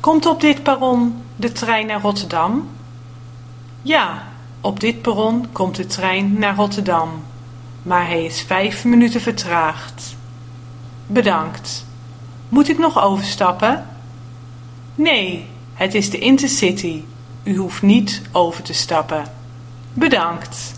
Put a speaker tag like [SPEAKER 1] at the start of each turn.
[SPEAKER 1] Komt op dit perron de trein naar Rotterdam? Ja, op dit perron komt de trein naar Rotterdam, maar hij is vijf minuten vertraagd. Bedankt. Moet ik nog overstappen? Nee, het is de Intercity. U hoeft niet over te stappen. Bedankt.